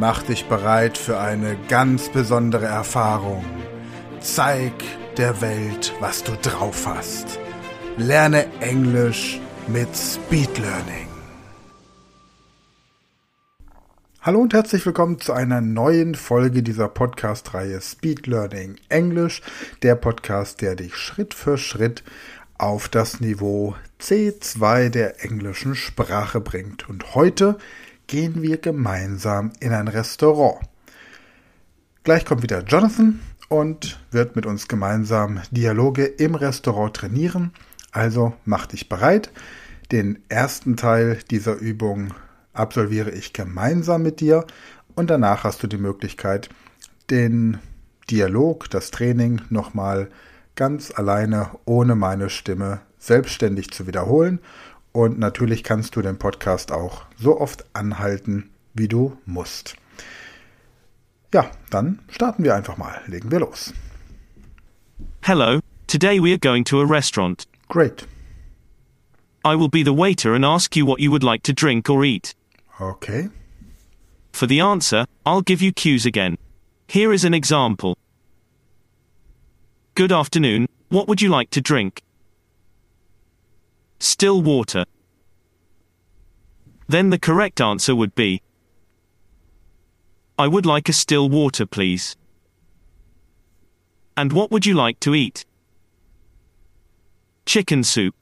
Mach dich bereit für eine ganz besondere Erfahrung. Zeig der Welt, was du drauf hast. Lerne Englisch mit Speed Learning. Hallo und herzlich willkommen zu einer neuen Folge dieser Podcast-Reihe Speed Learning Englisch, der Podcast, der dich Schritt für Schritt auf das Niveau C2 der englischen Sprache bringt. Und heute gehen wir gemeinsam in ein Restaurant. Gleich kommt wieder Jonathan und wird mit uns gemeinsam Dialoge im Restaurant trainieren. Also mach dich bereit. Den ersten Teil dieser Übung absolviere ich gemeinsam mit dir und danach hast du die Möglichkeit, den Dialog, das Training nochmal ganz alleine ohne meine Stimme selbstständig zu wiederholen und natürlich kannst du den Podcast auch so oft anhalten, wie du musst. Ja, dann starten wir einfach mal. Legen wir los. Hello, today we are going to a restaurant. Great. I will be the waiter and ask you what you would like to drink or eat. Okay. For the answer, I'll give you cues again. Here is an example. Good afternoon, what would you like to drink? Still water. Then the correct answer would be I would like a still water, please. And what would you like to eat? Chicken soup.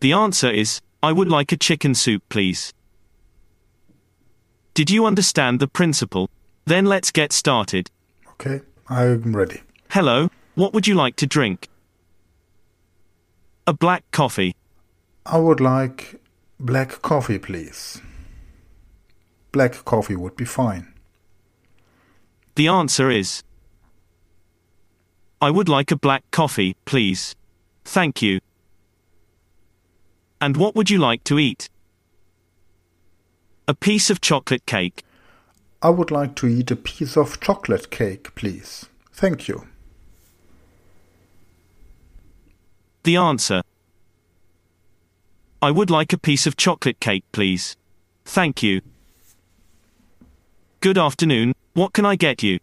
The answer is I would like a chicken soup, please. Did you understand the principle? Then let's get started. Okay, I'm ready. Hello, what would you like to drink? A black coffee. I would like black coffee, please. Black coffee would be fine. The answer is I would like a black coffee, please. Thank you. And what would you like to eat? A piece of chocolate cake. I would like to eat a piece of chocolate cake, please. Thank you. The answer I would like a piece of chocolate cake, please. Thank you. Good afternoon, what can I get you?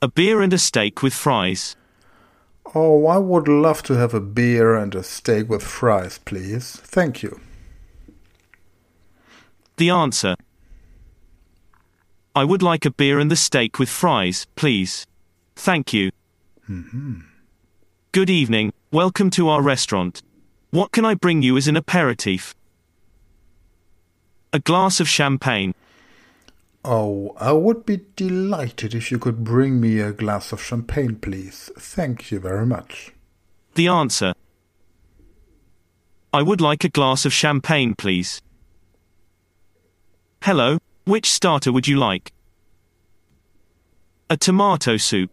A beer and a steak with fries. Oh, I would love to have a beer and a steak with fries, please. Thank you. The answer I would like a beer and the steak with fries, please. Thank you. hmm Good evening, welcome to our restaurant. What can I bring you as an aperitif? A glass of champagne. Oh, I would be delighted if you could bring me a glass of champagne, please. Thank you very much. The answer I would like a glass of champagne, please. Hello, which starter would you like? A tomato soup.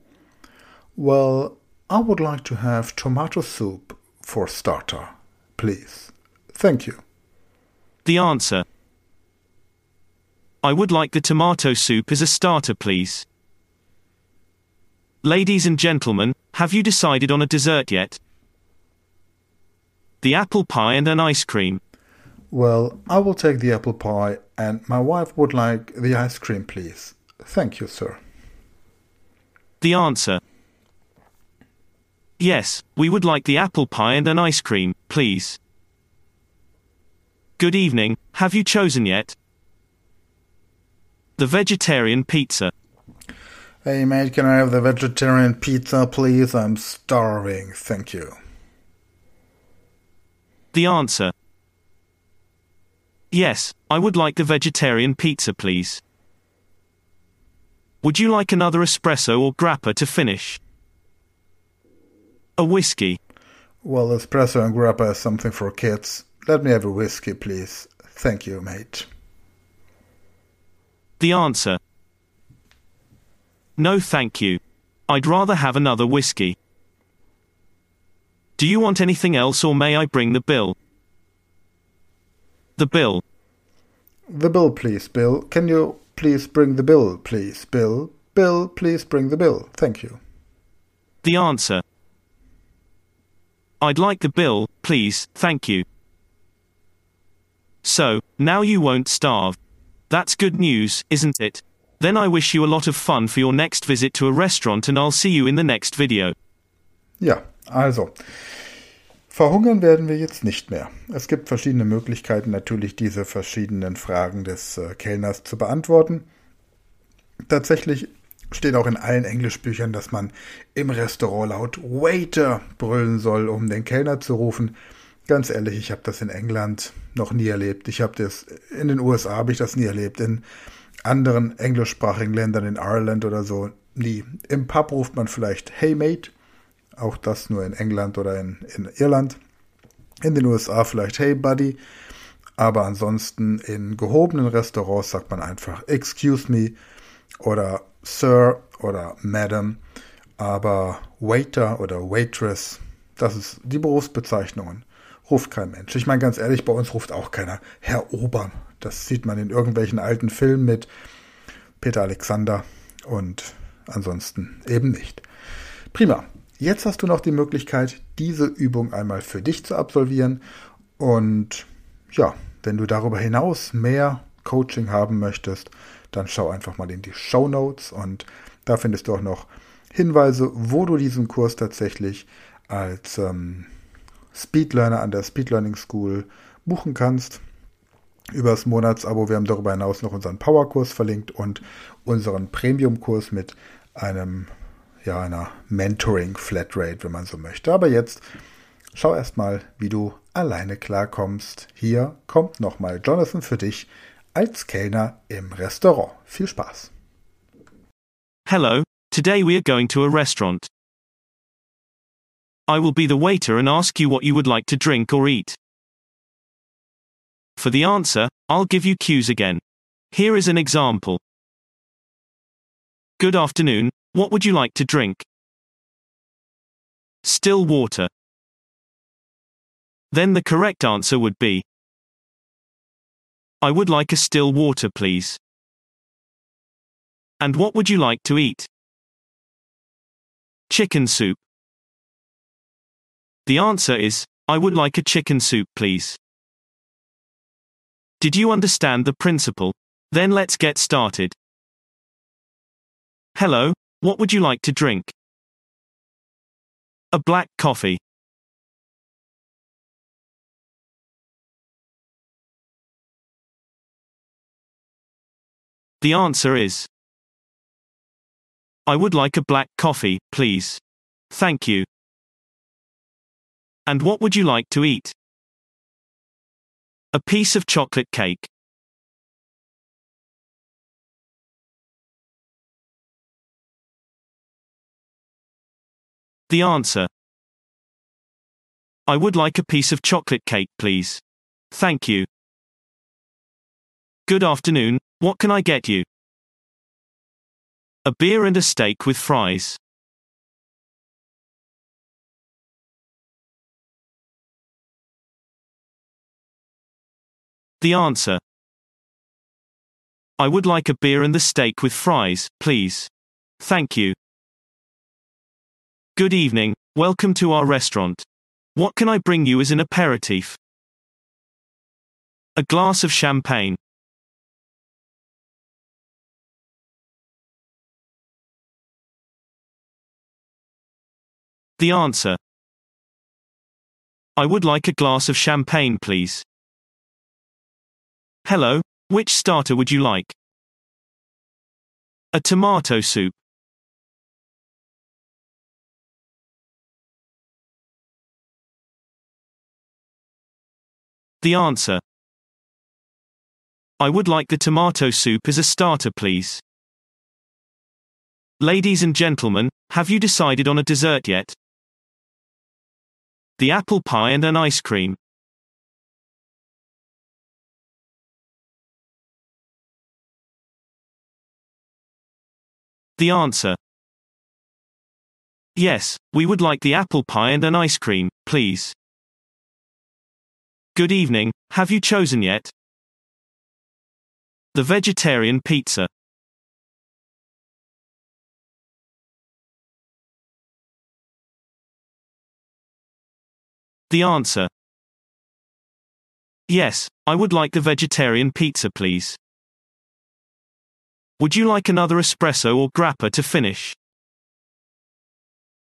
Well, I would like to have tomato soup for starter, please. Thank you. The answer I would like the tomato soup as a starter, please. Ladies and gentlemen, have you decided on a dessert yet? The apple pie and an ice cream. Well, I will take the apple pie, and my wife would like the ice cream, please. Thank you, sir. The answer Yes, we would like the apple pie and an ice cream, please. Good evening, have you chosen yet? The vegetarian pizza. Hey, mate, can I have the vegetarian pizza, please? I'm starving. Thank you. The answer Yes, I would like the vegetarian pizza, please. Would you like another espresso or grappa to finish? A whiskey. Well, espresso and grappa is something for kids. Let me have a whiskey, please. Thank you, mate. The answer No, thank you. I'd rather have another whiskey. Do you want anything else or may I bring the bill? The bill. The bill, please, Bill. Can you please bring the bill, please, Bill? Bill, please bring the bill. Thank you. The answer I'd like the bill, please, thank you. So, now you won't starve. That's good news, isn't it? Then I wish you a lot of fun for your next visit to a restaurant and I'll see you in the next video. Ja, also. Verhungern werden wir jetzt nicht mehr. Es gibt verschiedene Möglichkeiten, natürlich diese verschiedenen Fragen des äh, Kellners zu beantworten. Tatsächlich steht auch in allen Englischbüchern, dass man im Restaurant laut Waiter brüllen soll, um den Kellner zu rufen. Ganz ehrlich, ich habe das in England noch nie erlebt. Ich habe das in den USA habe ich das nie erlebt. In anderen englischsprachigen Ländern, in Ireland oder so, nie. Im Pub ruft man vielleicht Hey Mate auch das nur in England oder in, in Irland. In den USA vielleicht Hey Buddy. Aber ansonsten in gehobenen Restaurants sagt man einfach Excuse me oder Sir oder Madam. Aber Waiter oder Waitress, das ist die Berufsbezeichnungen. Ruft kein Mensch. Ich meine ganz ehrlich, bei uns ruft auch keiner Herr Obern. Das sieht man in irgendwelchen alten Filmen mit Peter Alexander und ansonsten eben nicht. Prima. Jetzt hast du noch die Möglichkeit, diese Übung einmal für dich zu absolvieren. Und ja, wenn du darüber hinaus mehr Coaching haben möchtest, dann schau einfach mal in die Show Notes und da findest du auch noch Hinweise, wo du diesen Kurs tatsächlich als ähm, Speedlearner an der Speed Learning School buchen kannst. Über das Monatsabo. Wir haben darüber hinaus noch unseren Powerkurs verlinkt und unseren Premium-Kurs mit einem ja, einer Mentoring-Flatrate, wenn man so möchte. Aber jetzt schau erstmal, wie du alleine klarkommst. Hier kommt nochmal Jonathan für dich als Kellner im Restaurant. Viel Spaß. Hello, today we are going to a restaurant. I will be the waiter and ask you what you would like to drink or eat. For the answer, I'll give you cues again. Here is an example. Good afternoon, what would you like to drink? Still water. Then the correct answer would be I would like a still water, please. And what would you like to eat? Chicken soup. The answer is I would like a chicken soup, please. Did you understand the principle? Then let's get started. Hello, what would you like to drink? A black coffee. The answer is I would like a black coffee, please. Thank you. And what would you like to eat? A piece of chocolate cake. The answer. I would like a piece of chocolate cake, please. Thank you. Good afternoon, what can I get you? A beer and a steak with fries. The answer. I would like a beer and the steak with fries, please. Thank you. Good evening, welcome to our restaurant. What can I bring you as an aperitif? A glass of champagne. The answer. I would like a glass of champagne, please. Hello, which starter would you like? A tomato soup. The answer. I would like the tomato soup as a starter, please. Ladies and gentlemen, have you decided on a dessert yet? The apple pie and an ice cream. The answer. Yes, we would like the apple pie and an ice cream, please. Good evening, have you chosen yet? The vegetarian pizza. The answer. Yes, I would like the vegetarian pizza, please. Would you like another espresso or grappa to finish?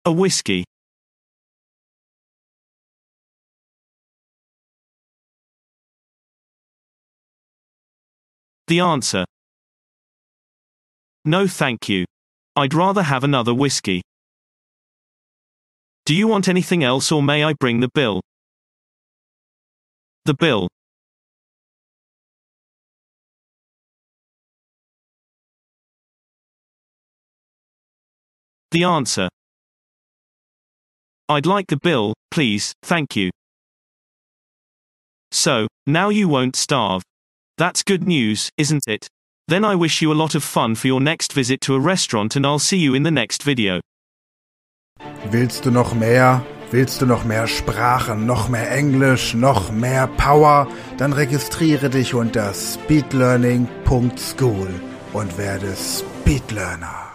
A whiskey. The answer. No thank you. I'd rather have another whiskey. Do you want anything else or may I bring the bill? The bill. The answer. I'd like the bill, please, thank you. So, now you won't starve. That's good news, isn't it? Then I wish you a lot of fun for your next visit to a restaurant and I'll see you in the next video. Willst du noch mehr? Willst du noch mehr Sprachen, noch mehr Englisch, noch mehr Power? Dann registriere dich unter speedlearning.school und werde Speedlearner.